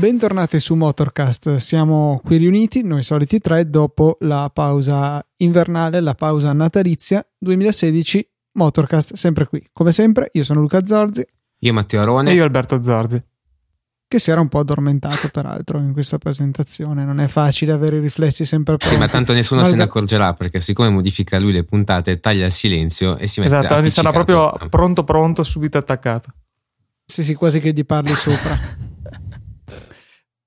Bentornati su Motorcast, siamo qui riuniti, noi soliti tre, dopo la pausa invernale, la pausa natalizia 2016. Motorcast sempre qui, come sempre. Io sono Luca Zorzi. Io Matteo Arone. E io Alberto Zorzi. Che si era un po' addormentato, peraltro, in questa presentazione. Non è facile avere i riflessi sempre pronti. Sì, ma tanto nessuno Malga... se ne accorgerà perché, siccome modifica lui le puntate, taglia il silenzio e si mette Esatto, quindi sarà proprio pronto, pronto, subito attaccato. Sì, sì, quasi che gli parli sopra.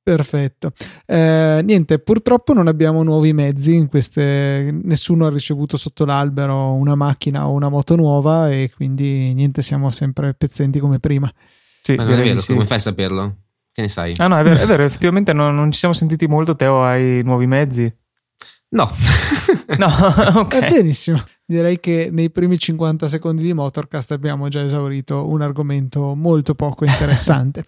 Perfetto. Eh, niente, purtroppo non abbiamo nuovi mezzi in queste. Nessuno ha ricevuto sotto l'albero una macchina o una moto nuova e quindi niente, siamo sempre pezzenti come prima. Sì, Ma non è vero, sì. come fai a saperlo? Che ne sai? Ah, no, è vero, è vero effettivamente non, non, ci siamo sentiti molto. Teo, hai nuovi mezzi? No, no, ok. Eh, benissimo. Direi che nei primi 50 secondi di Motorcast abbiamo già esaurito un argomento molto poco interessante.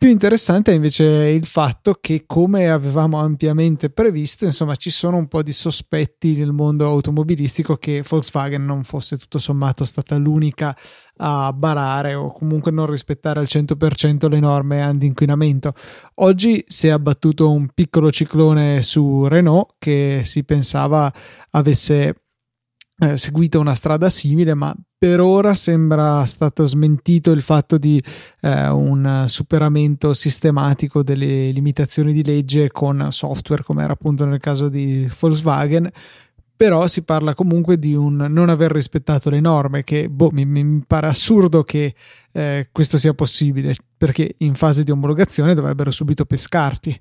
Più interessante è invece il fatto che, come avevamo ampiamente previsto, insomma, ci sono un po' di sospetti nel mondo automobilistico che Volkswagen non fosse tutto sommato stata l'unica a barare o comunque non rispettare al 100% le norme anti-inquinamento. Oggi si è abbattuto un piccolo ciclone su Renault che si pensava avesse eh, seguito una strada simile, ma per ora sembra stato smentito il fatto di eh, un superamento sistematico delle limitazioni di legge con software, come era appunto nel caso di Volkswagen. Però si parla comunque di un non aver rispettato le norme, che boh, mi, mi, pare assurdo che eh, questo sia possibile, perché in fase di omologazione dovrebbero subito pescarti.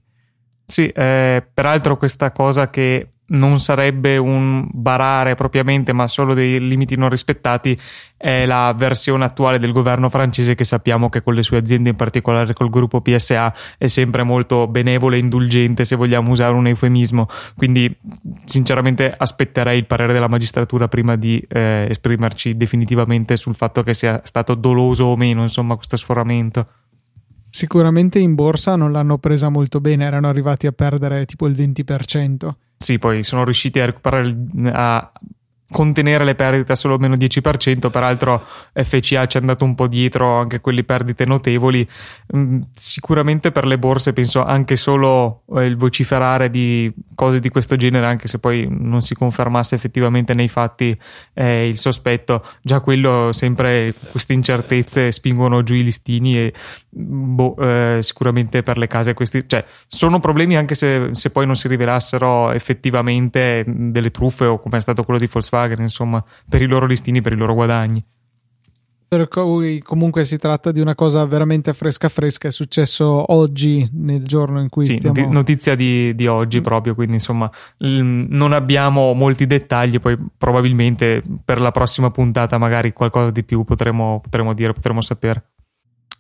Sì, eh, peraltro questa cosa che non sarebbe un barare propriamente, ma solo dei limiti non rispettati, è la versione attuale del governo francese che sappiamo che con le sue aziende, in particolare col gruppo PSA, è sempre molto benevole e indulgente, se vogliamo usare un eufemismo. Quindi, sinceramente, aspetterei il parere della magistratura prima di eh, esprimerci definitivamente sul fatto che sia stato doloso o meno, insomma, questo sforamento. Sicuramente in borsa non l'hanno presa molto bene, erano arrivati a perdere tipo il 20%. Sì, poi sono riusciti a recuperare a contenere le perdite a solo meno 10%, peraltro FCA ci è andato un po' dietro anche quelle perdite notevoli, mm, sicuramente per le borse penso anche solo eh, il vociferare di cose di questo genere, anche se poi non si confermasse effettivamente nei fatti eh, il sospetto, già quello sempre queste incertezze spingono giù i listini e boh, eh, sicuramente per le case questi, cioè sono problemi anche se, se poi non si rivelassero effettivamente delle truffe o come è stato quello di Volkswagen Volkswagen, insomma, per i loro listini, per i loro guadagni. Per cui comunque si tratta di una cosa veramente fresca fresca, è successo oggi nel giorno in cui sì, stiamo... notizia di, di oggi proprio, quindi insomma non abbiamo molti dettagli, poi probabilmente per la prossima puntata magari qualcosa di più potremo, potremo dire, potremo sapere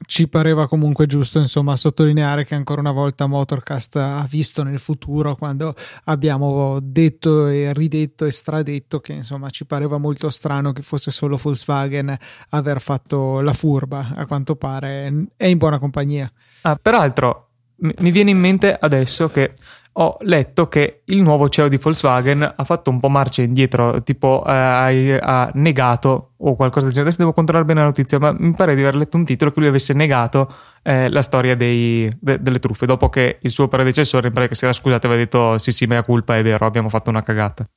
ci pareva comunque giusto insomma sottolineare che ancora una volta Motorcast ha visto nel futuro quando abbiamo detto e ridetto e stradetto che insomma ci pareva molto strano che fosse solo Volkswagen aver fatto la furba a quanto pare è in buona compagnia. Ah, peraltro mi viene in mente adesso che ho letto che il nuovo CEO di Volkswagen ha fatto un po' marcia indietro, tipo eh, ha, negato o qualcosa del genere. Adesso devo controllare bene la notizia, ma mi pare di aver letto un titolo che lui avesse negato eh, la storia dei, de, delle truffe, dopo che il suo predecessore, in pratica, si era scusato e aveva detto sì sì, mea culpa, è vero, abbiamo fatto una cagata.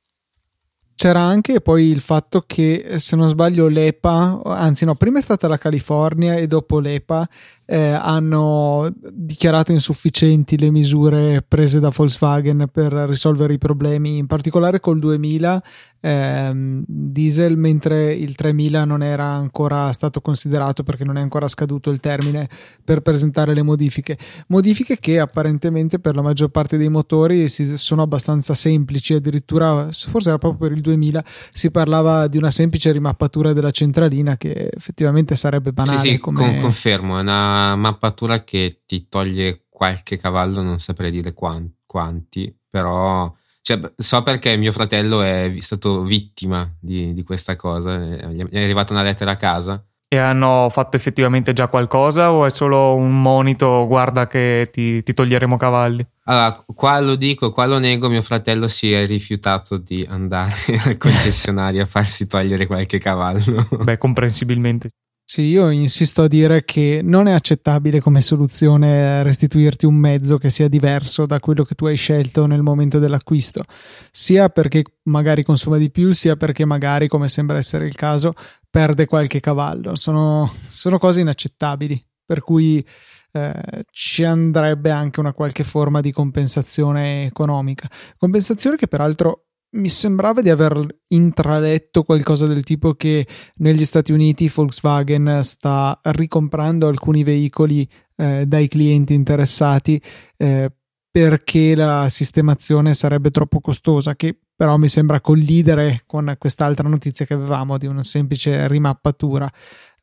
C'era anche poi il fatto che, se non sbaglio, l'EPA, anzi no, prima è stata la California e dopo l'EPA eh, hanno dichiarato insufficienti le misure prese da Volkswagen per risolvere i problemi, in particolare col 2000 ehm, diesel, mentre il 3000 non era ancora stato considerato perché non è ancora scaduto il termine per presentare le modifiche. Modifiche che apparentemente per la maggior parte dei motori sono abbastanza semplici, addirittura forse era proprio per il 2000 si parlava di una semplice rimappatura della centralina che effettivamente sarebbe banale. Sì, sì come... confermo, è una mappatura che ti toglie qualche cavallo, non saprei dire quanti, però cioè, so perché mio fratello è stato vittima di, di questa cosa, gli è arrivata una lettera a casa E hanno fatto effettivamente già qualcosa o è solo un monito, guarda che ti, ti toglieremo cavalli? Allora, qua lo dico, qua lo nego, mio fratello si è rifiutato di andare al concessionario a farsi togliere qualche cavallo. Beh, comprensibilmente. Sì, io insisto a dire che non è accettabile come soluzione restituirti un mezzo che sia diverso da quello che tu hai scelto nel momento dell'acquisto, sia perché magari consuma di più, sia perché magari, come sembra essere il caso, perde qualche cavallo. Sono, sono cose inaccettabili, per cui eh, ci andrebbe anche una qualche forma di compensazione economica. Compensazione che peraltro mi sembrava di aver intraletto qualcosa del tipo che negli Stati Uniti Volkswagen sta ricomprando alcuni veicoli eh, dai clienti interessati eh, perché la sistemazione sarebbe troppo costosa, che però mi sembra collidere con quest'altra notizia che avevamo di una semplice rimappatura.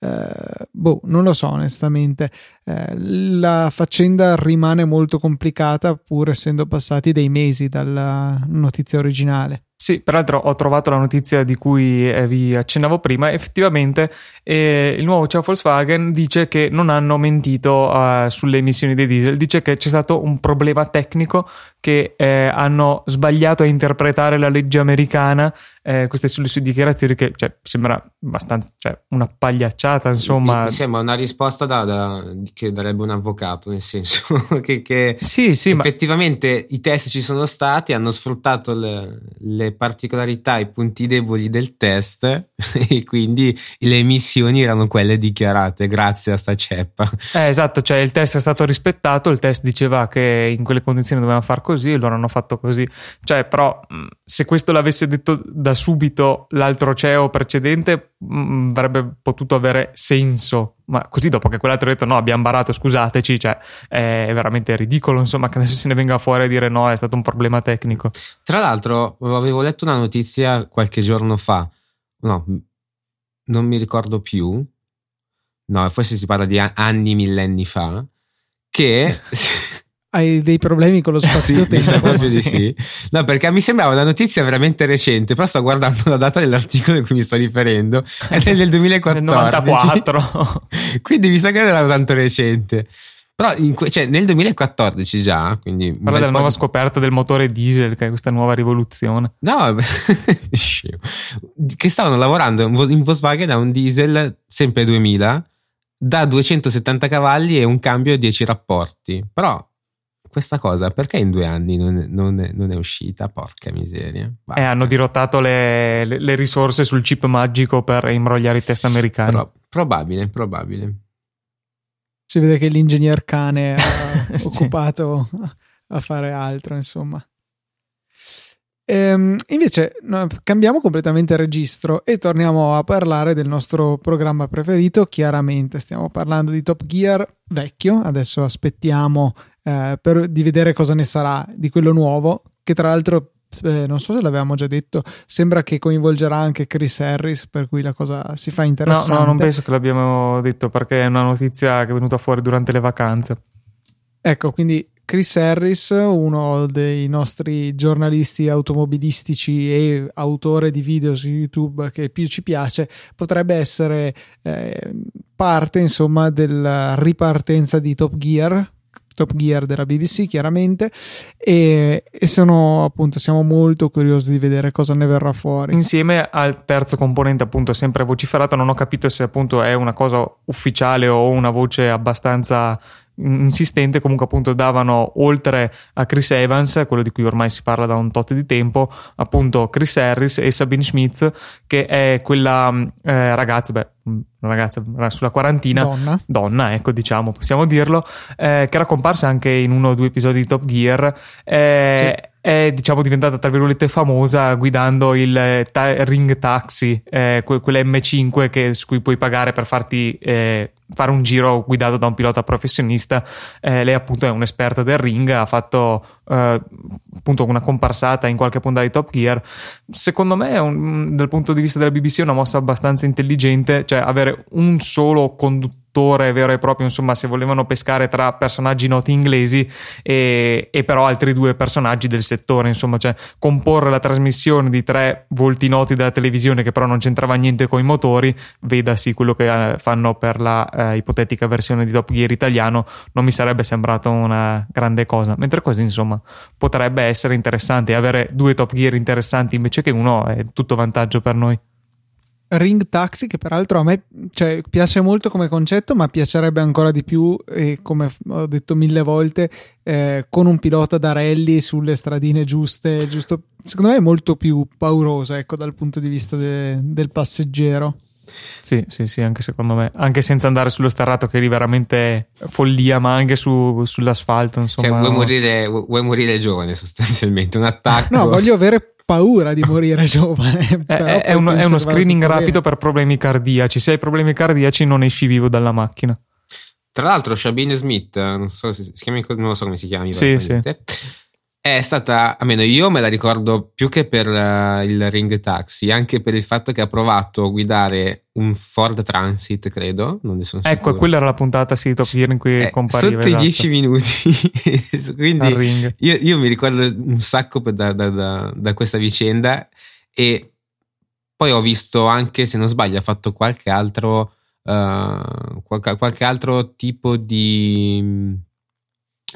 Eh, boh, non lo so onestamente. Eh, la faccenda rimane molto complicata pur essendo passati dei mesi dalla notizia originale. Sì, peraltro ho trovato la notizia di cui eh, vi accennavo prima. Effettivamente eh, il nuovo Ciao Volkswagen dice che non hanno mentito uh, sulle emissioni dei diesel, dice che c'è stato un problema tecnico che eh, hanno sbagliato a interpretare la legge americana. Eh, queste sulle sue dichiarazioni che cioè, sembra abbastanza cioè, una pagliacciata, insomma. Mi, sembra una risposta da, da, che darebbe un avvocato, nel senso che, che sì, sì, effettivamente ma... i test ci sono stati, hanno sfruttato le, le particolarità, i punti deboli del test e quindi le emissioni erano quelle dichiarate grazie a sta ceppa. Eh, esatto, cioè il test è stato rispettato, il test diceva che in quelle condizioni dovevano far così, loro hanno fatto così. Cioè, però se questo l'avesse detto da subito l'altro CEO precedente mh, avrebbe potuto avere senso ma così dopo che quell'altro ha detto no abbiamo barato scusateci cioè è veramente ridicolo insomma che adesso se ne venga fuori a dire no è stato un problema tecnico tra l'altro avevo letto una notizia qualche giorno fa. No non mi ricordo più. No forse si parla di anni millenni fa che hai dei problemi con lo spazio-tempo. sì, sì. No, perché mi sembrava una notizia veramente recente, però sto guardando la data dell'articolo di cui mi sto riferendo, è del 2014. Nel 94. Quindi mi sa che era tanto recente. Però que- cioè, nel 2014 già, quindi... Parla della nuova scoperta del motore diesel, che è questa nuova rivoluzione. No, che stavano lavorando in Volkswagen a un diesel sempre 2000 da 270 cavalli e un cambio a 10 rapporti. Però questa cosa perché in due anni non è, non è, non è uscita? Porca miseria. Eh, hanno dirottato le, le, le, risorse sul chip magico per imbrogliare i test americani. Però, probabile, probabile. Si vede che l'ingegner cane è sì. occupato a fare altro, insomma. Ehm, invece no, cambiamo completamente registro e torniamo a parlare del nostro programma preferito. Chiaramente stiamo parlando di Top Gear vecchio, adesso aspettiamo eh, per, di vedere cosa ne sarà di quello nuovo, che tra l'altro eh, non so se l'avevamo già detto, sembra che coinvolgerà anche Chris Harris, per cui la cosa si fa interessante. No, no, non penso che l'abbiamo detto perché è una notizia che è venuta fuori durante le vacanze. Ecco, quindi Chris Harris, uno dei nostri giornalisti automobilistici e autore di video su YouTube che più ci piace, potrebbe essere eh, parte insomma della ripartenza di Top Gear Top Gear della BBC chiaramente. E, e sono appunto siamo molto curiosi di vedere cosa ne verrà fuori. Insieme al terzo componente appunto sempre vociferato non ho capito se appunto è una cosa ufficiale o una voce abbastanza insistente comunque appunto davano oltre a Chris Evans quello di cui ormai si parla da un tot di tempo appunto Chris Harris e Sabine Schmitz che è quella eh, ragazza beh una ragazza sulla quarantina. Donna, donna ecco diciamo possiamo dirlo eh, che era comparsa anche in uno o due episodi di Top Gear eh, sì. è diciamo diventata tra virgolette famosa guidando il ta- ring taxi, eh, que- quell'M5 che, su cui puoi pagare per farti eh, fare un giro guidato da un pilota professionista. Eh, lei appunto è un'esperta del ring, ha fatto eh, appunto una comparsata in qualche puntata di Top Gear. Secondo me un, dal punto di vista della BBC è una mossa abbastanza intelligente, cioè avere un solo conduttore costruttore vero e proprio, insomma, se volevano pescare tra personaggi noti inglesi e, e però altri due personaggi del settore, insomma, cioè comporre la trasmissione di tre volti noti della televisione che però non c'entrava niente con i motori, vedasi quello che eh, fanno per la eh, ipotetica versione di Top Gear italiano, non mi sarebbe sembrato una grande cosa, mentre così, insomma, potrebbe essere interessante avere due Top Gear interessanti invece che uno è tutto vantaggio per noi. Ring Taxi, che peraltro a me cioè, piace molto come concetto, ma piacerebbe ancora di più, e come ho detto mille volte, eh, con un pilota da rally sulle stradine giuste, giusto, secondo me è molto più pauroso ecco, dal punto di vista de- del passeggero. Sì, sì, sì, anche secondo me, anche senza andare sullo sterrato che lì veramente follia, ma anche su, sull'asfalto, insomma. Cioè, vuoi morire, vuoi morire giovane sostanzialmente, un attacco. No, voglio avere paura di morire giovane. è, è, uno, è uno screening rapido per problemi cardiaci. Se hai problemi cardiaci, non esci vivo dalla macchina. Tra l'altro, Shabine Smith, non so, si chiami, non so come si chiami, sì, sì. È stata, almeno io me la ricordo più che per uh, il Ring Taxi, anche per il fatto che ha provato a guidare un Ford Transit, credo. Non ne sono ecco, sicuro. quella era la puntata sì, Top Gear in cui eh, compariva. Sotto esatto. i 10 minuti. Quindi io, io, mi ricordo un sacco da, da, da, da, questa vicenda e poi ho visto anche, se non sbaglio, ha fatto qualche altro, uh, qualche, qualche altro tipo di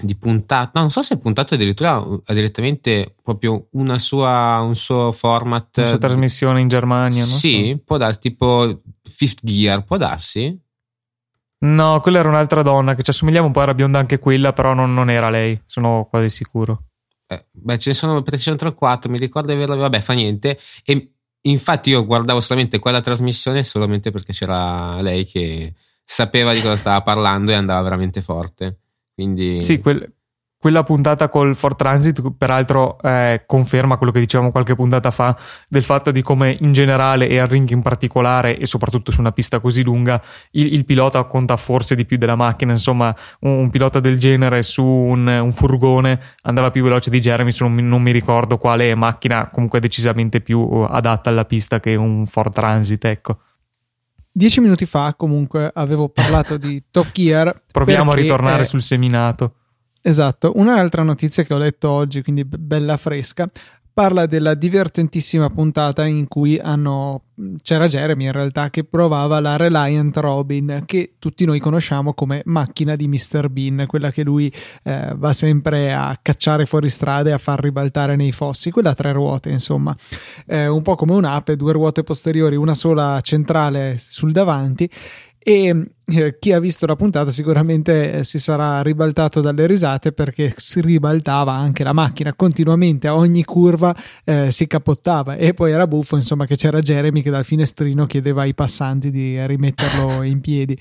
di puntata, no, non so se è puntato addirittura direttamente proprio una sua, un suo format. Una sua trasmissione in Germania, no? Sì, so. può darsi tipo Fifth Gear, può darsi? No, quella era un'altra donna che ci assomigliava un po', era bionda anche quella, però non, non era lei, sono quasi sicuro. Eh, beh, ce ne sono per 104, mi ricordo di averla, vabbè, fa niente. E infatti io guardavo solamente quella trasmissione solamente perché c'era lei che sapeva di cosa stava parlando e andava veramente forte. Quindi... Sì, quel, quella puntata col Ford Transit, peraltro, eh, conferma quello che dicevamo qualche puntata fa del fatto di come in generale e al ring in particolare, e soprattutto su una pista così lunga, il, il pilota conta forse di più della macchina. Insomma, un, un pilota del genere su un, un, furgone andava più veloce di Jeremy su non, non mi ricordo quale macchina, comunque decisamente più adatta alla pista che un Ford Transit, ecco. Dieci minuti fa, comunque, avevo parlato di Top Gear. Proviamo a ritornare è... sul seminato. Esatto. Un'altra notizia che ho letto oggi, quindi bella fresca, parla della divertentissima puntata in cui hanno, c'era Jeremy in realtà che provava la Reliant Robin che tutti noi conosciamo come macchina di Mr. Bean, quella che lui eh, va sempre a cacciare fuori strada e a far ribaltare nei fossi, quella a tre ruote insomma, eh, un po' come un'ape, due ruote posteriori, una sola centrale sul davanti e eh, chi ha visto la puntata sicuramente eh, si sarà ribaltato dalle risate perché si ribaltava anche la macchina. Continuamente a ogni curva eh, si capottava. E poi era buffo insomma che c'era Jeremy che dal finestrino chiedeva ai passanti di rimetterlo in piedi.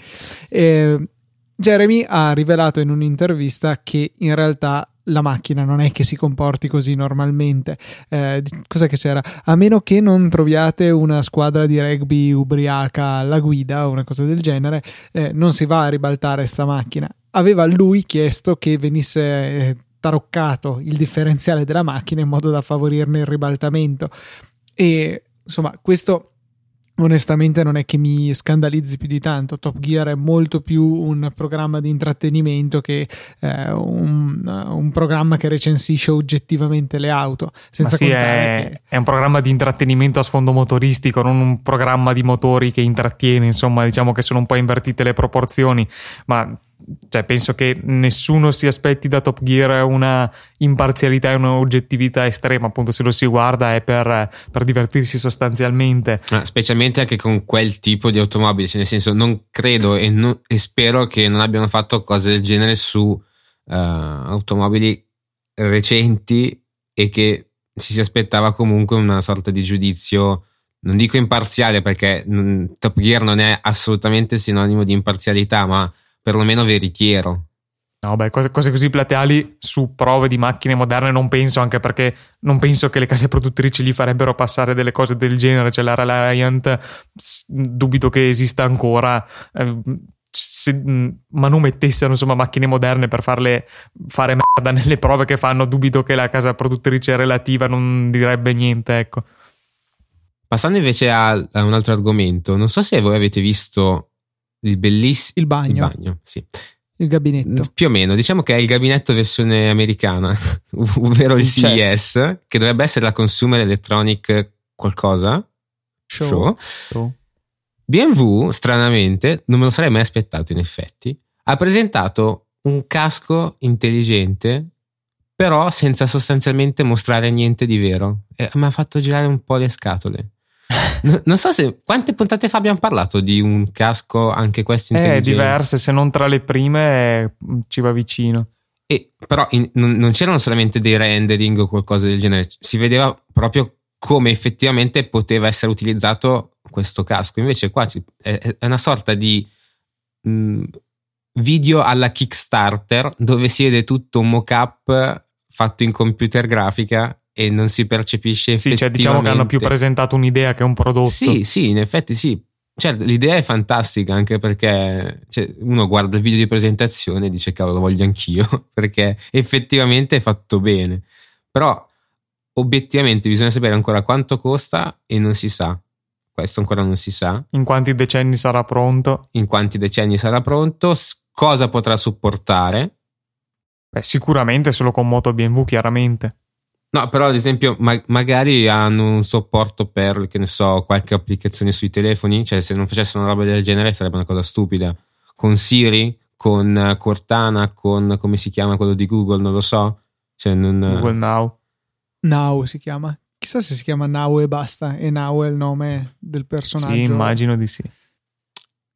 E Jeremy ha rivelato in un'intervista che in realtà la macchina non è che si comporti così normalmente. Eh, cos'è che c'era? A meno che non troviate una squadra di rugby ubriaca alla guida o una cosa del genere, eh, non si va a ribaltare sta macchina. Aveva lui chiesto che venisse eh, taroccato il differenziale della macchina in modo da favorirne il ribaltamento. E insomma, questo onestamente non è che mi scandalizzi più di tanto. Top Gear è molto più un programma di intrattenimento che eh, un, un, programma che recensisce oggettivamente le auto. Senza sì, è, che... è, un programma di intrattenimento a sfondo motoristico, non un programma di motori che intrattiene. Insomma, diciamo che sono un po' invertite le proporzioni, ma cioè, penso che nessuno si aspetti da Top Gear una imparzialità e un'oggettività estrema, appunto se lo si guarda è per, per divertirsi sostanzialmente. Ah, specialmente anche con quel tipo di automobili, cioè nel senso non credo e, non, e, spero che non abbiano fatto cose del genere su uh, automobili recenti e che ci si aspettava comunque una sorta di giudizio non dico imparziale perché non, Top Gear non è assolutamente sinonimo di imparzialità, ma perlomeno veritiero. No, beh, cose, cose, così plateali su prove di macchine moderne non penso, anche perché non penso che le case produttrici gli farebbero passare delle cose del genere. Cioè, la Reliant dubito che esista ancora. Eh, se manomettessero insomma macchine moderne per farle fare merda nelle prove che fanno, dubito che la casa produttrice relativa non direbbe niente, ecco. Passando invece a, a un altro argomento, non so se voi avete visto il bellissimo il bagno, il bagno sì. il gabinetto. Più o meno, diciamo che è il gabinetto versione americana, ovvero il, CES, che dovrebbe essere la Consumer Electronic qualcosa. Show. Show. BMW, stranamente, non me lo sarei mai aspettato in effetti, ha presentato un casco intelligente, però senza sostanzialmente mostrare niente di vero. E mi ha fatto girare un po' le scatole. No- non so se quante puntate fa abbiamo parlato di un casco anche questo È intelligente. diverse, se non tra le prime eh, ci va vicino. E, però in- non, non c'erano solamente dei rendering o qualcosa del genere, si vedeva proprio come effettivamente poteva essere utilizzato questo casco. Invece qua ci- è, è una sorta di mh, video alla Kickstarter dove si vede tutto un mock-up fatto in computer grafica e non si percepisce Sì, cioè diciamo che hanno più presentato un'idea che un prodotto. sì, sì, in effetti sì. Cioè, l'idea è fantastica anche perché cioè, uno guarda il video di presentazione e dice cavolo, lo voglio anch'io perché effettivamente è fatto bene. Però obiettivamente bisogna sapere ancora quanto costa e non si sa. Questo ancora non si sa. In quanti decenni sarà pronto? In quanti decenni sarà pronto, cosa potrà supportare. Beh, sicuramente solo con moto BMW, chiaramente. No, però ad esempio ma- magari hanno un supporto per, che ne so, qualche applicazione sui telefoni, cioè se non facessero una roba del genere sarebbe una cosa stupida. Con Siri, con Cortana, con come si chiama quello di Google, non lo so. Cioè non... Google Now. Now si chiama. Chissà se si chiama Now e basta. E Now è il nome del personaggio. Sì, immagino di sì.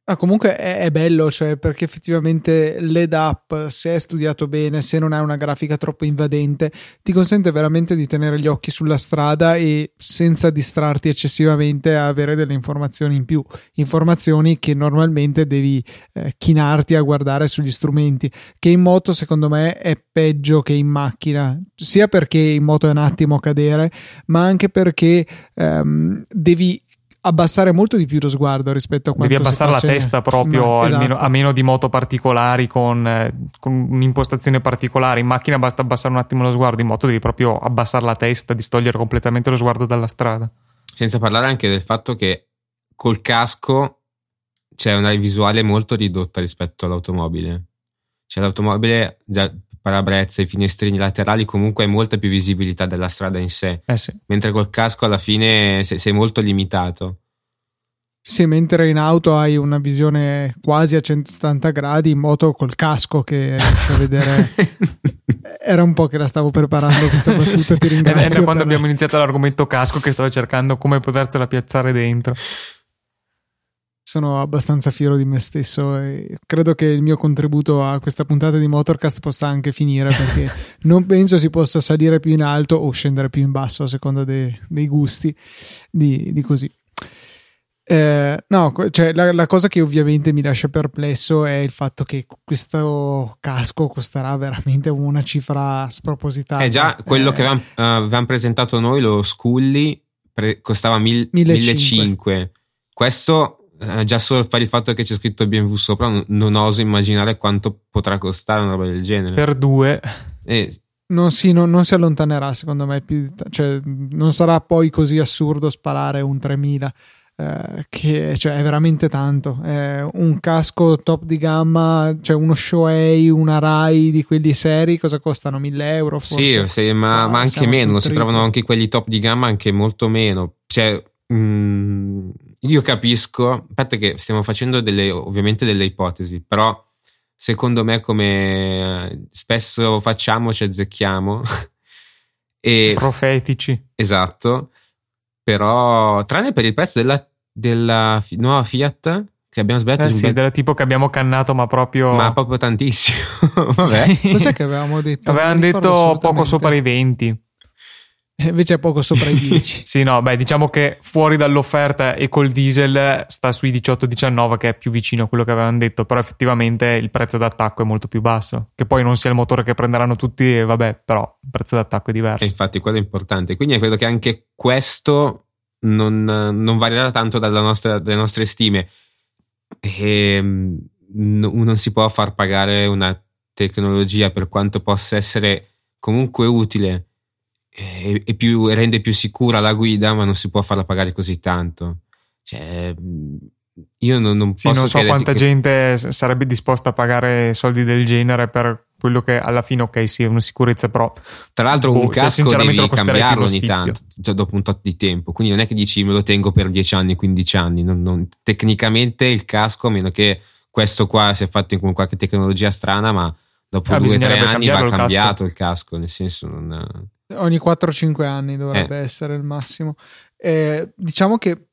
Ah, comunque è, è bello, cioè, perché effettivamente l'ED up, se è studiato bene, se non hai una grafica troppo invadente, ti consente veramente di tenere gli occhi sulla strada e senza distrarti eccessivamente a avere delle informazioni in più. Informazioni che normalmente devi eh, chinarti a guardare sugli strumenti, che in moto secondo me è peggio che in macchina, sia perché in moto è un attimo cadere, ma anche perché ehm, devi abbassare molto di più lo sguardo rispetto a quanto Devi abbassare la testa proprio Ma- almeno- esatto. a meno di moto particolari con, eh, con un'impostazione particolare. In macchina basta abbassare un attimo lo sguardo, in moto devi proprio abbassare la testa, distogliere completamente lo sguardo dalla strada. Senza parlare anche del fatto che col casco c'è una visuale molto ridotta rispetto all'automobile. Cioè l'automobile, già parabrezza, i finestrini laterali, comunque hai molta più visibilità della strada in sé. Eh sì. Mentre col casco alla fine sei, sei molto limitato. Sì, mentre in auto hai una visione quasi a 180 gradi, in moto col casco che riesci a vedere. Era un po' che la stavo preparando questa battuta, Sì. ti ringrazio. da quando abbiamo iniziato l'argomento casco che stavo cercando come potersela piazzare dentro. Sono abbastanza fiero di me stesso e credo che il mio contributo a questa puntata di Motorcast possa anche finire perché non penso si possa salire più in alto o scendere più in basso a seconda de- dei gusti di, di così. Eh, no, cioè, la, la cosa che ovviamente mi lascia perplesso è il fatto che questo casco costerà veramente una cifra spropositata. È già quello Eh, che avevamo, eh, avevamo presentato noi, lo Scully, pre- costava mil- 1500. 1500. Questo, eh, già solo per il fatto che c'è scritto BMW sopra, non, non oso immaginare quanto potrà costare una roba del genere. Per due, E Non si, non- non si allontanerà, secondo me, più cioè, non sarà poi così assurdo sparare un 3000, eh, che cioè, è veramente tanto. È un casco top di gamma, cioè uno Shoei, una Rai di quelli seri, cosa costano? 1000 euro forse? Sì, sì, ma, Ah, ma anche meno, si trovano anche quelli top di gamma anche molto meno. Cioè, mm, io capisco, aspetta che stiamo facendo delle, ovviamente delle ipotesi, però secondo me come eh, spesso facciamo ci azzecchiamo. e, profetici. esatto, però tranne per il prezzo della, della nuova Fiat che abbiamo sbagliato Eh sì, bel- del tipo che abbiamo cannato, ma proprio. ma proprio tantissimo. Vabbè. Sì. Cos'è che avevamo detto? Ricordo detto poco sopra i 20. Invece è poco sopra i 10. Sì, no, beh, diciamo che fuori dall'offerta e col diesel sta sui 18-19, che è più vicino a quello che avevano detto, però effettivamente il prezzo d'attacco è molto più basso. Che poi non sia il motore che prenderanno tutti, e vabbè, però il prezzo d'attacco è diverso. E infatti quello è importante. Quindi credo che anche questo non, non varierà tanto dalla nostra- dalle nostre stime. E, no- non si può far pagare una tecnologia per quanto possa essere comunque utile e, e più- rende più sicura la guida, ma non si può farla pagare così tanto. Cioè, mm, io non, non sì, posso non so quanta che... gente sarebbe disposta a pagare soldi del genere per quello che alla fine, ok, sì, è una sicurezza, però. Tra l'altro, un boh, cioè, casco sinceramente devi cambiarlo ogni tanto, cioè dopo un tot di tempo. Quindi non è che dici me lo tengo per 10 anni, 15 anni. Non- non- tecnicamente il casco, a meno che questo qua sia fatto con qualche tecnologia strana, ma dopo Ah, 2-3 bisognerebbe anni va cambiarlo il casco. cambiato il casco. Nel senso, non. Ogni 4-5 anni dovrebbe essere il massimo. Eh, diciamo che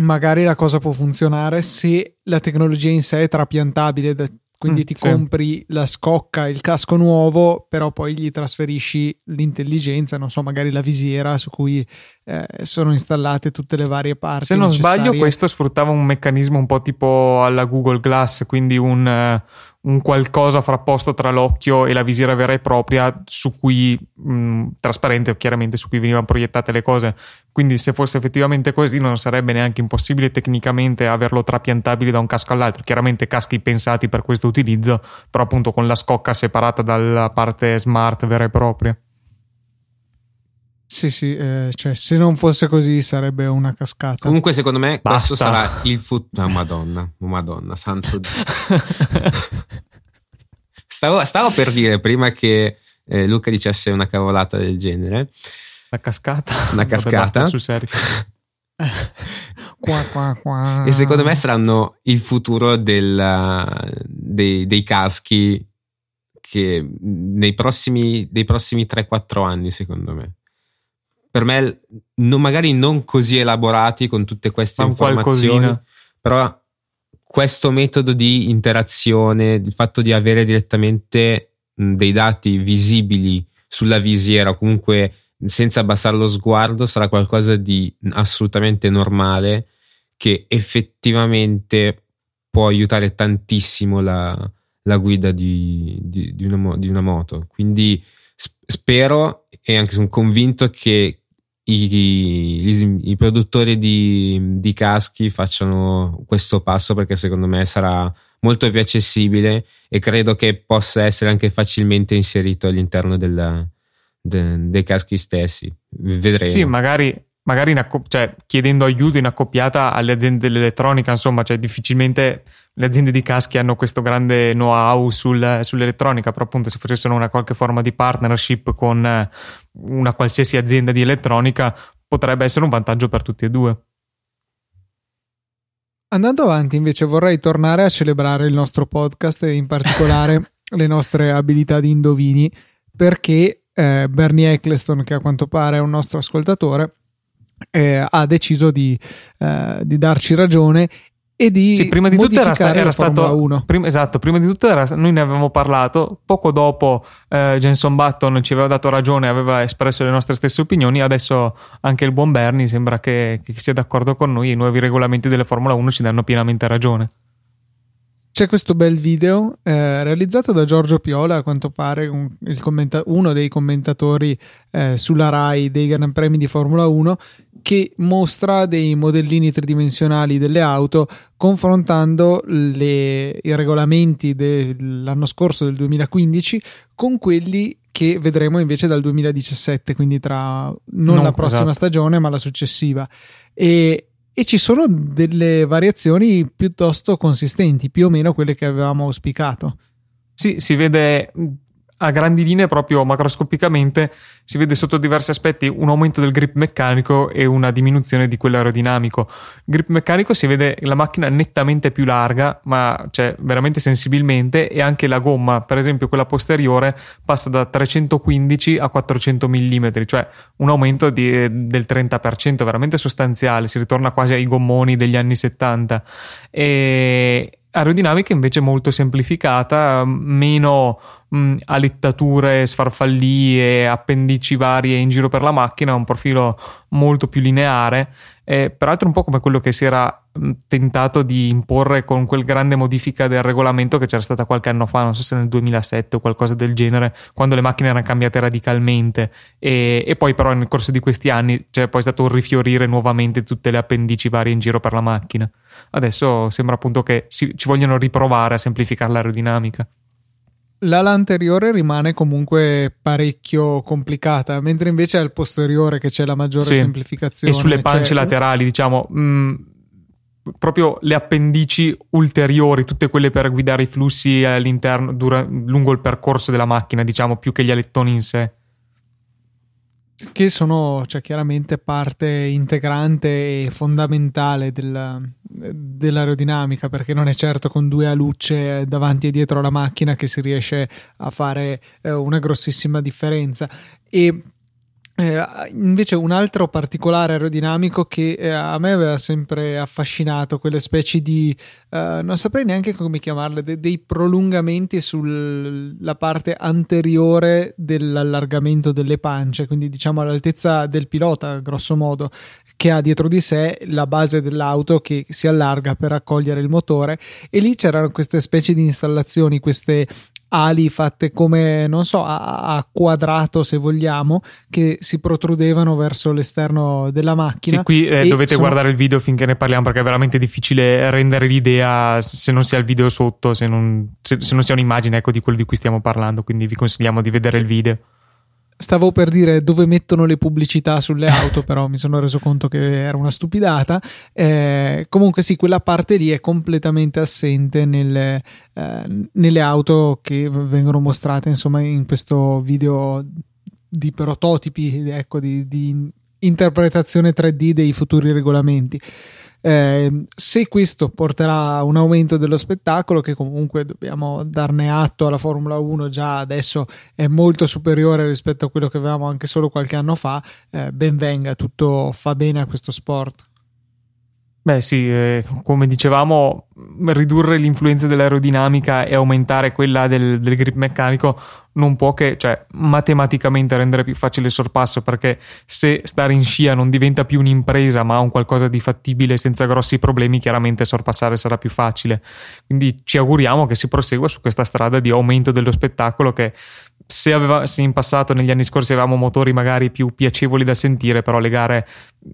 magari la cosa può funzionare se la tecnologia in sé è trapiantabile, quindi Mm, ti sì. compri la scocca, il casco nuovo, però poi gli trasferisci l'intelligenza, non so, magari la visiera su cui eh, sono installate tutte le varie parti. Se non sbaglio, necessarie. questo sfruttava un meccanismo un po' tipo alla Google Glass, quindi un, eh, un qualcosa frapposto tra l'occhio e la visiera vera e propria, su cui mh, trasparente, chiaramente, su cui venivano proiettate le cose. Quindi, se fosse effettivamente così, non sarebbe neanche impossibile tecnicamente averlo trapiantabile da un casco all'altro. Chiaramente, caschi pensati per questo utilizzo, però appunto con la scocca separata dalla parte smart vera e propria. Sì, sì, eh, cioè, se non fosse così sarebbe una cascata. Comunque, secondo me, questo Basta. sarà il futuro. Oh, madonna, oh, madonna, santo Dio. Stavo, stavo per dire prima che eh, Luca dicesse una cavolata del genere. La cascata. Una cascata. sul serio. Qua, qua, qua. E secondo me saranno il futuro del- dei, dei caschi che nei prossimi, dei prossimi 3-4 anni, secondo me. Per me, non- magari non così elaborati con tutte queste Ma informazioni, qualcosina. però questo metodo di interazione, il fatto di avere direttamente dei dati visibili sulla visiera o comunque senza abbassare lo sguardo sarà qualcosa di assolutamente normale che effettivamente può aiutare tantissimo la, la guida di, di- di una, di una moto. Quindi spero e anche sono convinto che i, i- produttori di, di caschi facciano questo passo perché secondo me sarà molto più accessibile e credo che possa essere anche facilmente inserito all'interno della- de- dei caschi stessi. Vedremo. Sì, magari, magari in acco- cioè, chiedendo aiuto in accoppiata alle aziende dell'elettronica, insomma, cioè difficilmente le aziende di caschi hanno questo grande know-how sul- sull'elettronica, però appunto se facessero una qualche forma di partnership con eh, una qualsiasi azienda di elettronica potrebbe essere un vantaggio per tutti e due. Andando avanti, invece, vorrei tornare a celebrare il nostro podcast e in particolare le nostre abilità di indovini, perché eh, Bernie Eccleston, che a quanto pare è un nostro ascoltatore, eh, ha deciso di, eh, di darci ragione e di Sì, prima di tutto era, sta- era stato 1. prim- esatto, prima di tutto era- noi ne avevamo parlato, poco dopo eh, Jenson Button ci aveva dato ragione, aveva espresso le nostre stesse opinioni, adesso anche il buon Bernie sembra che, che sia d'accordo con noi, i nuovi regolamenti delle Formula 1 ci danno pienamente ragione. C'è questo bel video eh, realizzato da Giorgio Piola, a quanto pare un- commenta- uno dei commentatori eh, sulla RAI dei Gran Premi di Formula 1, che mostra dei modellini tridimensionali delle auto confrontando le- i regolamenti dell'anno scorso, del 2015, con quelli che vedremo invece dal 2017, quindi tra non, Non- la prossima esatto. stagione, ma la successiva. E, e ci sono delle variazioni piuttosto consistenti, più o meno quelle che avevamo auspicato. Sì, si vede a grandi linee, proprio macroscopicamente, si vede sotto diversi aspetti un aumento del grip meccanico e una diminuzione di quello aerodinamico. Il grip meccanico si vede la macchina nettamente più larga, ma cioè veramente sensibilmente, e anche la gomma, per esempio quella posteriore, passa da 315 a 400 mm, cioè un aumento di- del 30%, veramente sostanziale, si ritorna quasi ai gommoni degli anni 70. E aerodinamica invece molto semplificata, meno mh, alittature, sfarfallie, appendici varie in giro per la macchina, un profilo molto più lineare. Eh, peraltro un po' come quello che si era tentato di imporre con quel grande modifica del regolamento che c'era stata qualche anno fa, non so se nel 2007 o qualcosa del genere, quando le macchine erano cambiate radicalmente e, e poi però nel corso di questi anni c'è poi stato un rifiorire nuovamente tutte le appendici varie in giro per la macchina. Adesso sembra appunto che si- ci vogliono riprovare a semplificare l'aerodinamica. L'ala anteriore rimane comunque parecchio complicata, mentre invece è al posteriore che c'è la maggiore Sì. semplificazione. E sulle pance Cioè, laterali, diciamo, mh, proprio le appendici ulteriori, tutte quelle per guidare i flussi all'interno, dura, lungo il percorso della macchina, diciamo, più che gli alettoni in sé che sono cioè, chiaramente parte integrante e fondamentale del, dell'aerodinamica perché non è certo con due alucce davanti e dietro la macchina che si riesce a fare eh, una grossissima differenza. E eh, invece un altro particolare aerodinamico che eh, a me aveva sempre affascinato, quelle specie di, eh, non saprei neanche come chiamarle, de- dei prolungamenti sulla parte anteriore dell'allargamento delle pance, quindi diciamo all'altezza del pilota, grosso modo, che ha dietro di sé la base dell'auto che si allarga per raccogliere il motore e lì c'erano queste specie di installazioni, queste ali fatte come, non so, a, a, quadrato se vogliamo, che si protrudevano verso l'esterno della macchina. Sì, qui eh, dovete sono... guardare il video finché ne parliamo perché è veramente difficile rendere l'idea se non sia il video sotto, se non, se, se non sia un'immagine ecco, di quello di cui stiamo parlando, quindi vi consigliamo di vedere sì. il video. Stavo per dire dove mettono le pubblicità sulle auto, però mi sono reso conto che era una stupidata. Eh, comunque, sì, quella parte lì è completamente assente nelle, eh, nelle auto che vengono mostrate insomma in questo video di prototipi, ecco, di, di interpretazione 3D dei futuri regolamenti. Eh, se questo porterà a un aumento dello spettacolo, che comunque dobbiamo darne atto alla Formula 1, già adesso è molto superiore rispetto a quello che avevamo anche solo qualche anno fa, eh, ben venga, tutto fa bene a questo sport. Beh sì, eh, come dicevamo, ridurre l'influenza dell'aerodinamica e aumentare quella del, del, grip meccanico non può che, cioè, matematicamente rendere più facile il sorpasso, perché se stare in scia non diventa più un'impresa, ma un qualcosa di fattibile senza grossi problemi, chiaramente sorpassare sarà più facile. Quindi ci auguriamo che si prosegua su questa strada di aumento dello spettacolo che se, aveva, se, in passato, negli anni scorsi, avevamo motori magari più piacevoli da sentire, però le gare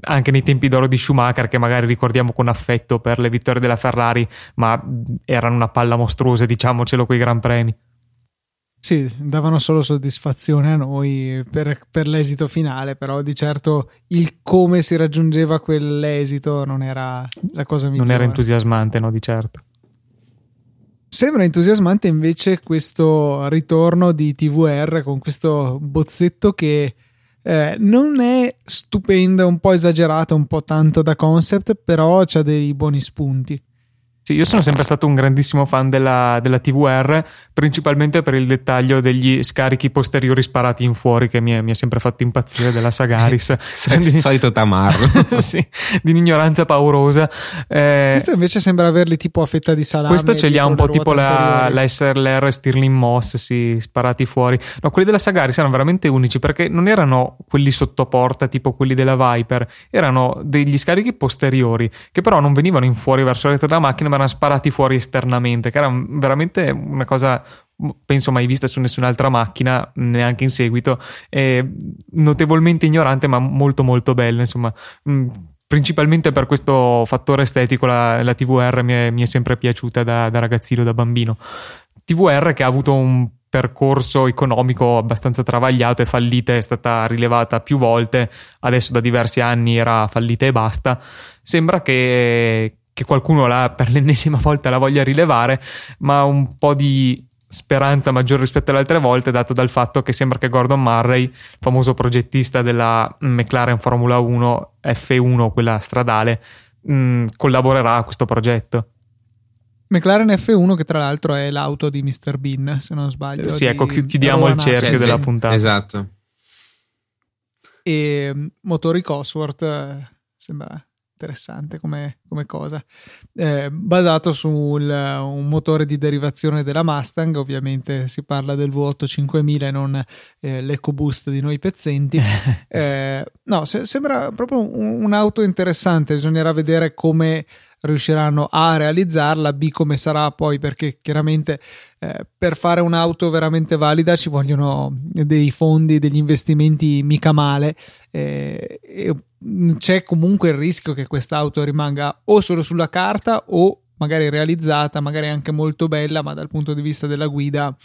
anche nei tempi d'oro di Schumacher, che magari ricordiamo con affetto per le vittorie della Ferrari, ma erano una palla mostruosa, diciamocelo, quei Gran Premi. Sì, davano solo soddisfazione a noi per, per, l'esito finale, però di certo il come si raggiungeva quell'esito non era la cosa migliore. Non era entusiasmante, no, di certo. Sembra entusiasmante invece questo ritorno di TVR con questo bozzetto che eh, non è stupendo, un po' esagerato, un po' tanto da concept, però ha dei buoni spunti. Sì, io sono sempre stato un grandissimo fan della, della, TVR, principalmente per il dettaglio degli scarichi posteriori sparati in fuori, che mi, mi ha sempre fatto impazzire della Sagaris. di, solito tamarro. sì, di un'ignoranza paurosa. Eh, questo invece sembra averli tipo a fetta di salame. Questo ce li ha un po' tipo la, la, SLR Stirling Moss, sì, sparati fuori. No, quelli della Sagaris erano veramente unici perché non erano quelli sotto porta, tipo quelli della Viper, erano degli scarichi posteriori, che però non venivano in fuori verso la della macchina, ma erano sparati fuori esternamente, che era veramente una cosa penso mai vista su nessun'altra macchina, neanche in seguito, e notevolmente ignorante ma molto molto bella, insomma. Mm, principalmente per questo fattore estetico la, la TVR mi è, mi è, sempre piaciuta da, da ragazzino, da bambino. TVR che ha avuto un percorso economico abbastanza travagliato e fallita, è stata rilevata più volte, adesso da diversi anni era fallita e basta. Sembra che, che qualcuno la, per l'ennesima volta la voglia rilevare, ma un po' di speranza maggiore rispetto alle altre volte dato dal fatto che sembra che Gordon Murray, famoso progettista della McLaren Formula 1 F1, quella stradale, mh, collaborerà a questo progetto. McLaren F1 che tra l'altro è l'auto di Mr. Bean, se non sbaglio. Sì, ecco, chiudiamo il cerchio sì, della sì, puntata. Esatto. E motori Cosworth eh, sembra interessante come, come cosa. Eh, basato su un motore di derivazione della Mustang, ovviamente si parla del V8 5000 e non eh, l'EcoBoost di noi pezzenti. eh, no, se, sembra proprio un, un'auto interessante, bisognerà vedere come riusciranno a realizzarla, B come sarà poi perché chiaramente eh, per fare un'auto veramente valida ci vogliono dei fondi, degli investimenti mica male eh, e c'è comunque il rischio che quest'auto rimanga o solo sulla carta o magari realizzata, magari anche molto bella, ma dal punto di vista della guida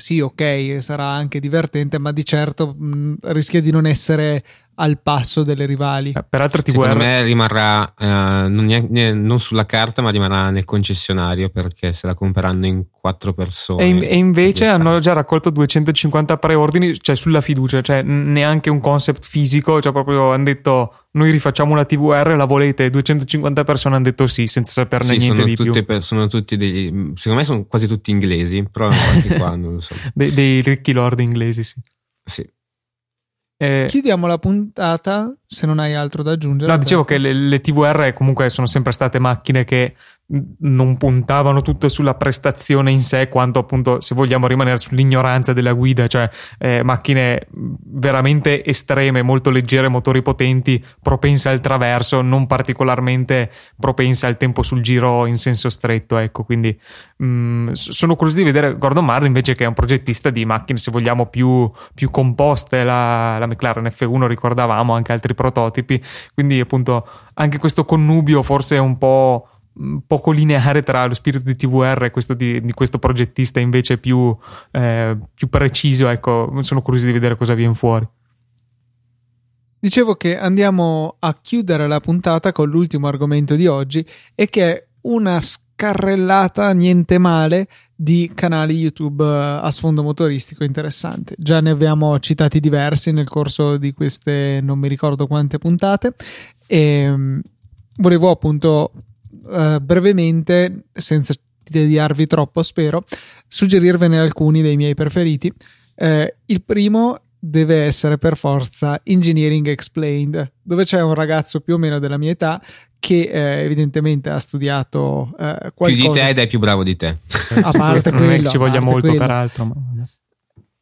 sì, ok, sarà anche divertente, ma di certo mh, rischia di non essere al passo delle rivali. Eh, peraltro TVR... Secondo me rimarrà uh, non, neanche, non, sulla carta ma rimarrà nel concessionario perché se la compreranno in quattro persone. E, in, e invece hanno già raccolto 250 preordini, cioè sulla fiducia, cioè neanche un concept fisico, cioè proprio hanno detto noi rifacciamo una TVR, la volete? 250 persone hanno detto sì, senza saperne sì, niente di più. Per, sono tutti dei, secondo me sono quasi tutti inglesi, però qua non lo so. De, dei ricchi lord inglesi, sì. Sì. Eh, Chiudiamo la puntata se non hai altro da aggiungere. No, dicevo che le, le TVR comunque sono sempre state macchine che non puntavano tutto sulla prestazione in sé quanto appunto se vogliamo rimanere sull'ignoranza della guida cioè eh, macchine veramente estreme molto leggere motori potenti propense al traverso non particolarmente propense al tempo sul giro in senso stretto ecco quindi mh, sono curioso di vedere Gordon Marley invece che è un progettista di macchine se vogliamo più, più composte la, la McLaren F1 ricordavamo anche altri prototipi quindi appunto anche questo connubio forse è un po' poco lineare tra lo spirito di TVR e questo di, di questo progettista invece più, eh, più preciso. Ecco, sono curioso di vedere cosa viene fuori. Dicevo che andiamo a chiudere la puntata con l'ultimo argomento di oggi e che è una scarrellata niente male di canali YouTube eh, a sfondo motoristico interessante. Già ne abbiamo citati diversi nel corso di queste non mi ricordo quante puntate e ehm, volevo appunto uh, brevemente, senza tediarvi troppo, spero, suggerirvene alcuni dei miei preferiti. Uh, il primo deve essere per forza Engineering Explained, dove c'è un ragazzo più o meno della mia età che eh, evidentemente ha studiato eh, qualcosa. Più di te ed è più bravo di te. A parte quello, non è che ci voglia molto, quello. peraltro. Ma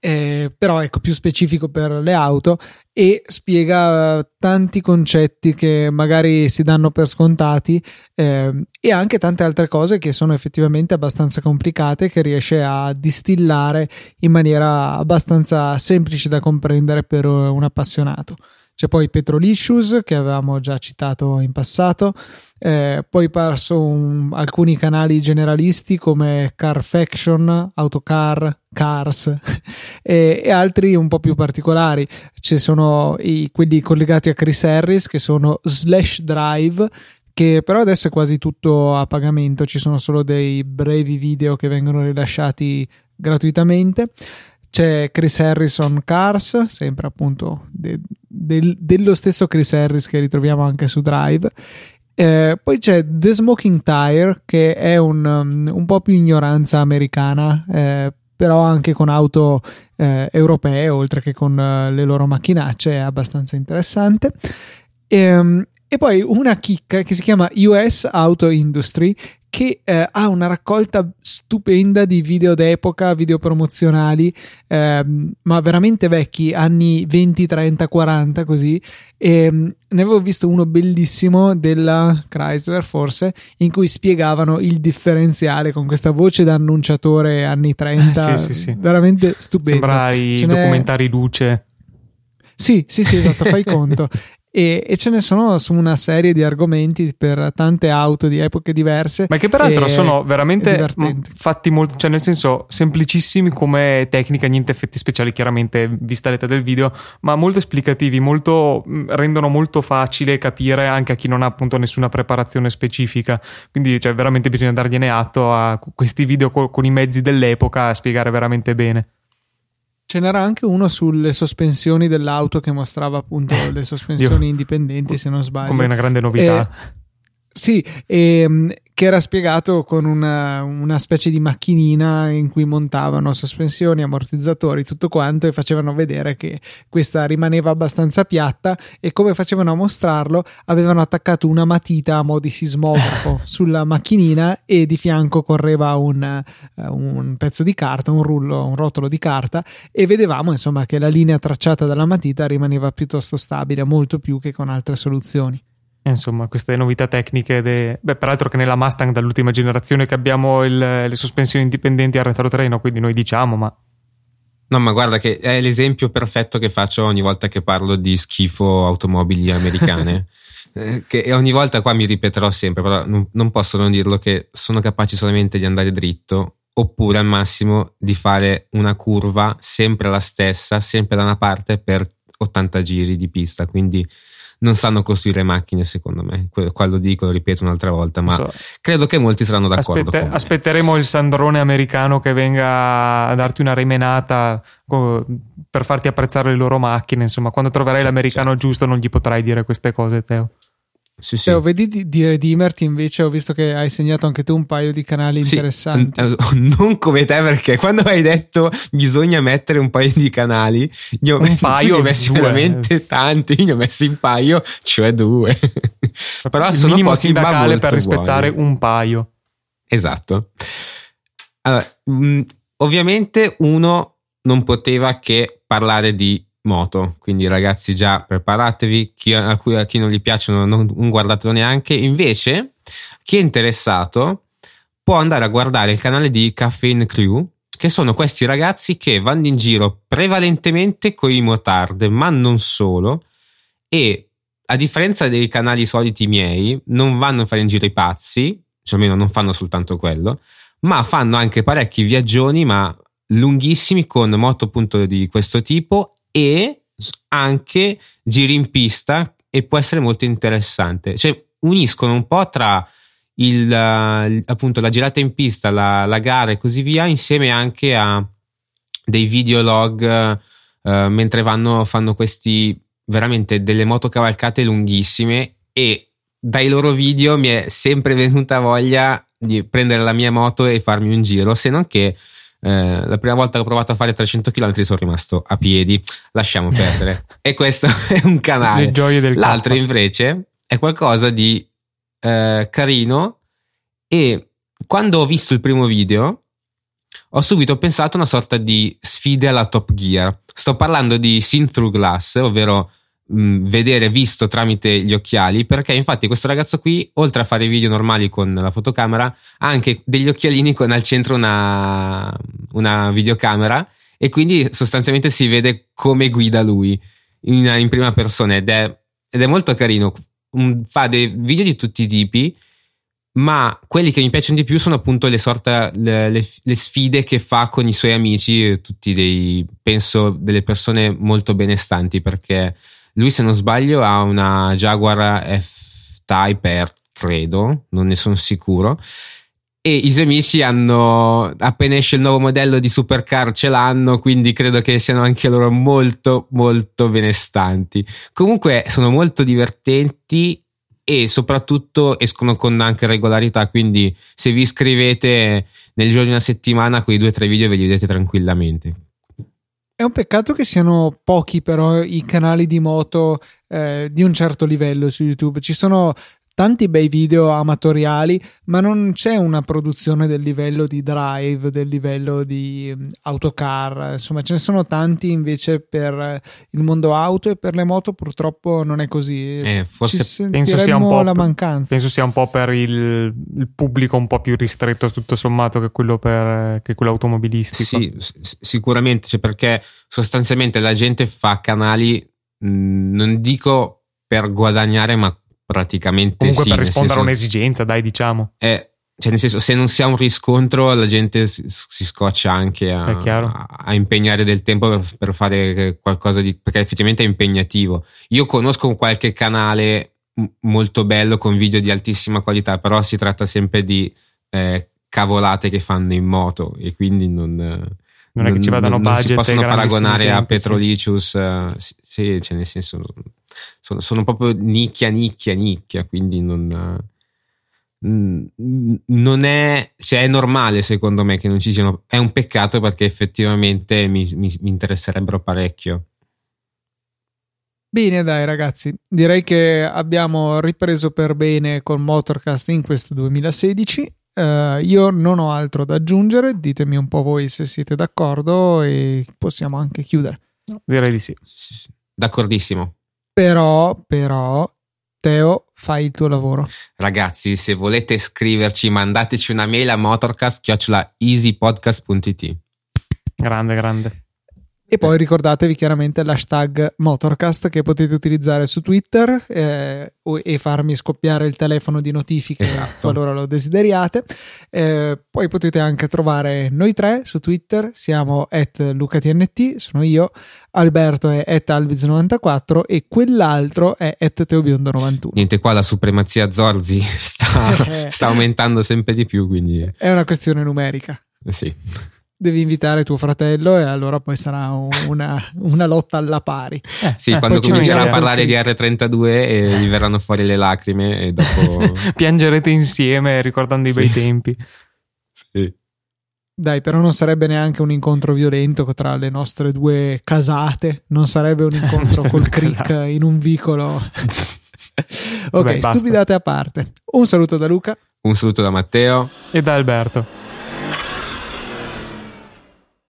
eh, però ecco più specifico per le auto e spiega tanti concetti che magari si danno per scontati eh, e anche tante altre cose che sono effettivamente abbastanza complicate che riesce a distillare in maniera abbastanza semplice da comprendere per un appassionato. C'è poi Petrolicious che avevamo già citato in passato, eh, poi parso un, alcuni canali generalisti come Carfaction, Autocar, Cars e, e, altri un po' più particolari. Ci sono i, quelli collegati a Chris Harris che sono Slash Drive che però adesso è quasi tutto a pagamento, ci sono solo dei brevi video che vengono rilasciati gratuitamente c'è Chris Harrison Cars, sempre appunto de, de, dello stesso Chris Harris che ritroviamo anche su Drive. Eh, poi c'è The Smoking Tire, che è un, um, un po' più ignoranza americana, eh, però anche con auto eh, europee, oltre che con uh, le loro macchinacce, è abbastanza interessante. E, ehm, e poi una chicca che si chiama US Auto Industry, che eh, ha una raccolta stupenda di video d'epoca, video promozionali, eh, ma veramente vecchi, anni 20, 30, 40 così. E mm, ne avevo visto uno bellissimo della Chrysler, forse, in cui spiegavano il differenziale con questa voce da annunciatore anni 30. sì, sì, sì. Veramente stupendo. Sembra i documentari luce. Sì, sì, sì, esatto, fai conto. E, e, ce ne sono su una serie di argomenti per tante auto di epoche diverse. Ma che peraltro e, sono veramente fatti molto, cioè nel senso semplicissimi come tecnica, niente effetti speciali chiaramente vista l'età del video, ma molto esplicativi, molto, rendono molto facile capire anche a chi non ha appunto nessuna preparazione specifica. Quindi cioè, veramente bisogna dargliene atto a questi video con, con i mezzi dell'epoca a spiegare veramente bene. Ce n'era anche uno sulle sospensioni dell'auto che mostrava appunto le sospensioni Io, indipendenti, se non sbaglio. Come una grande novità. Eh, sì, e, ehm, che era spiegato con una, una, specie di macchinina in cui montavano sospensioni, ammortizzatori, tutto quanto e facevano vedere che questa rimaneva abbastanza piatta e come facevano a mostrarlo avevano attaccato una matita a mo' di sismografo sulla macchinina e di fianco correva un, un pezzo di carta, un rullo, un rotolo di carta e vedevamo insomma che la linea tracciata dalla matita rimaneva piuttosto stabile, molto più che con altre soluzioni. Insomma, queste novità tecniche, de... Beh, peraltro che nella Mustang dall'ultima generazione che abbiamo il, le sospensioni indipendenti al retrotreno, quindi noi diciamo, ma... No, ma guarda che è l'esempio perfetto che faccio ogni volta che parlo di schifo automobili americane. eh, che ogni volta qua mi ripeterò sempre, però non, non posso non dirlo che sono capaci solamente di andare dritto oppure al massimo di fare una curva sempre la stessa, sempre da una parte per 80 giri di pista, quindi non sanno costruire macchine, secondo me. Qua lo dico, lo ripeto un'altra volta, ma so. credo che molti saranno d'accordo. Aspette, aspetteremo il Sandrone americano che venga a darti una rimenata per farti apprezzare le loro macchine. Insomma, quando troverai l'americano certo. giusto, non gli potrai dire queste cose, Teo. Sì, sì. Teo, vedi di, di redimerti invece, ho visto che hai segnato anche tu un paio di canali sì, interessanti. non come te, perché quando hai detto bisogna mettere un paio di canali, io un paio ne ho messi due. veramente tanti, ne ho messi un paio, cioè due. Però Il sono minimo sindacale per rispettare buoni. un paio. Esatto. Allora, mh, ovviamente uno non poteva che parlare di moto. Quindi, ragazzi, già preparatevi. Chi, a, cui, a chi non gli piacciono, non, non guardatelo neanche. Invece, chi è interessato può andare a guardare il canale di Caffeine Crew, che sono questi ragazzi che vanno in giro prevalentemente con i motard, ma non solo. E a differenza dei canali soliti miei, non vanno a fare in giro i pazzi, cioè almeno non fanno soltanto quello, ma fanno anche parecchi viaggioni, ma lunghissimi con moto appunto di questo tipo e anche giri in pista e può essere molto interessante. Cioè, uniscono un po' tra il, appunto la girata in pista, la, la, gara e così via, insieme anche a dei videolog uh, mentre vanno, fanno questi veramente delle motocavalcate lunghissime e dai loro video mi è sempre venuta voglia di prendere la mia moto e farmi un giro, se non che eh, la prima volta che ho provato a fare 300 km sono rimasto a piedi, lasciamo perdere. e questo è un canale. Le gioie del L'altro K. invece è qualcosa di eh, carino e quando ho visto il primo video ho subito pensato a una sorta di sfide alla Top Gear. Sto parlando di Seen Through Glass, ovvero vedere visto tramite gli occhiali perché infatti questo ragazzo qui oltre a fare video normali con la fotocamera ha anche degli occhialini con al centro una, una videocamera e quindi sostanzialmente si vede come guida lui in, in prima persona ed è, ed è molto carino. Fa dei video di tutti i tipi ma quelli che mi piacciono di più sono appunto le, sorta, le, le, le, sfide che fa con i suoi amici, tutti dei, penso, delle persone molto benestanti perché lui, se non sbaglio, ha una Jaguar F-Type credo, non ne sono sicuro. E i suoi amici hanno, appena esce il nuovo modello di supercar, ce l'hanno, quindi credo che siano anche loro molto, molto benestanti. Comunque sono molto divertenti e soprattutto escono con anche regolarità, quindi se vi iscrivete nel giorno di una settimana, quei due o tre video ve li vedete tranquillamente. È un peccato che siano pochi però i canali di moto eh, di un certo livello su YouTube. Ci sono tanti bei video amatoriali, ma non c'è una produzione del livello di drive, del livello di um, autocar, insomma ce ne sono tanti invece per il mondo auto e per le moto purtroppo non è così. Eh, forse penso sia, un po la mancanza. penso sia un po' per il, il, pubblico un po' più ristretto tutto sommato che quello, per, che quello automobilistico. Sì, sicuramente, cioè perché sostanzialmente la gente fa canali, mh, non dico per guadagnare, ma praticamente Comunque sì, per rispondere senso, a un'esigenza, dai, diciamo. Eh, cioè, nel senso, se non si ha un riscontro, la gente si, scoccia anche a, a, a, impegnare del tempo per, per, fare qualcosa di. perché effettivamente è impegnativo. Io conosco qualche canale molto bello con video di altissima qualità, però si tratta sempre di eh, cavolate che fanno in moto e quindi non. Non è che ci vadano non, budget. Non si possono paragonare a Petrolicious, sì. Sì, cioè nel senso sono, sono proprio nicchia, nicchia, nicchia, quindi non, non è, cioè è normale secondo me che non ci siano, è un peccato perché effettivamente mi, mi, mi interesserebbero parecchio. Bene, dai ragazzi, direi che abbiamo ripreso per bene con Motorcast in questo 2016. Uh, eh, io non ho altro da aggiungere, ditemi un po' voi se siete d'accordo e possiamo anche chiudere. direi di sì. D'accordissimo. Però, però, Teo, fai il tuo lavoro. Ragazzi, se volete scriverci, mandateci una mail a motorcast.easypodcast.it. Grande, grande. E poi ricordatevi chiaramente l'hashtag Motorcast che potete utilizzare su Twitter eh, e farmi scoppiare il telefono di notifiche Esatto. qualora lo desideriate. Eh, poi potete anche trovare noi tre su Twitter, siamo at LucaTNT, sono io, Alberto è at Albiz94 e quell'altro è at Teobiondo91. Niente, qua la supremazia Zorzi sta, sta aumentando sempre di più, quindi È una questione numerica. sì. Devi invitare tuo fratello e allora poi sarà una, una lotta alla pari. Eh, Sì, eh, quando comincerà a parlare di R32 e gli verranno fuori le lacrime e dopo... Piangerete insieme ricordando i bei tempi. sì. Dai, però non sarebbe neanche un incontro violento tra le nostre due casate, non sarebbe un incontro col crick in un vicolo. ok, Vabbè, stupidate a parte. Un saluto da Luca. Un saluto da Matteo. E da Alberto.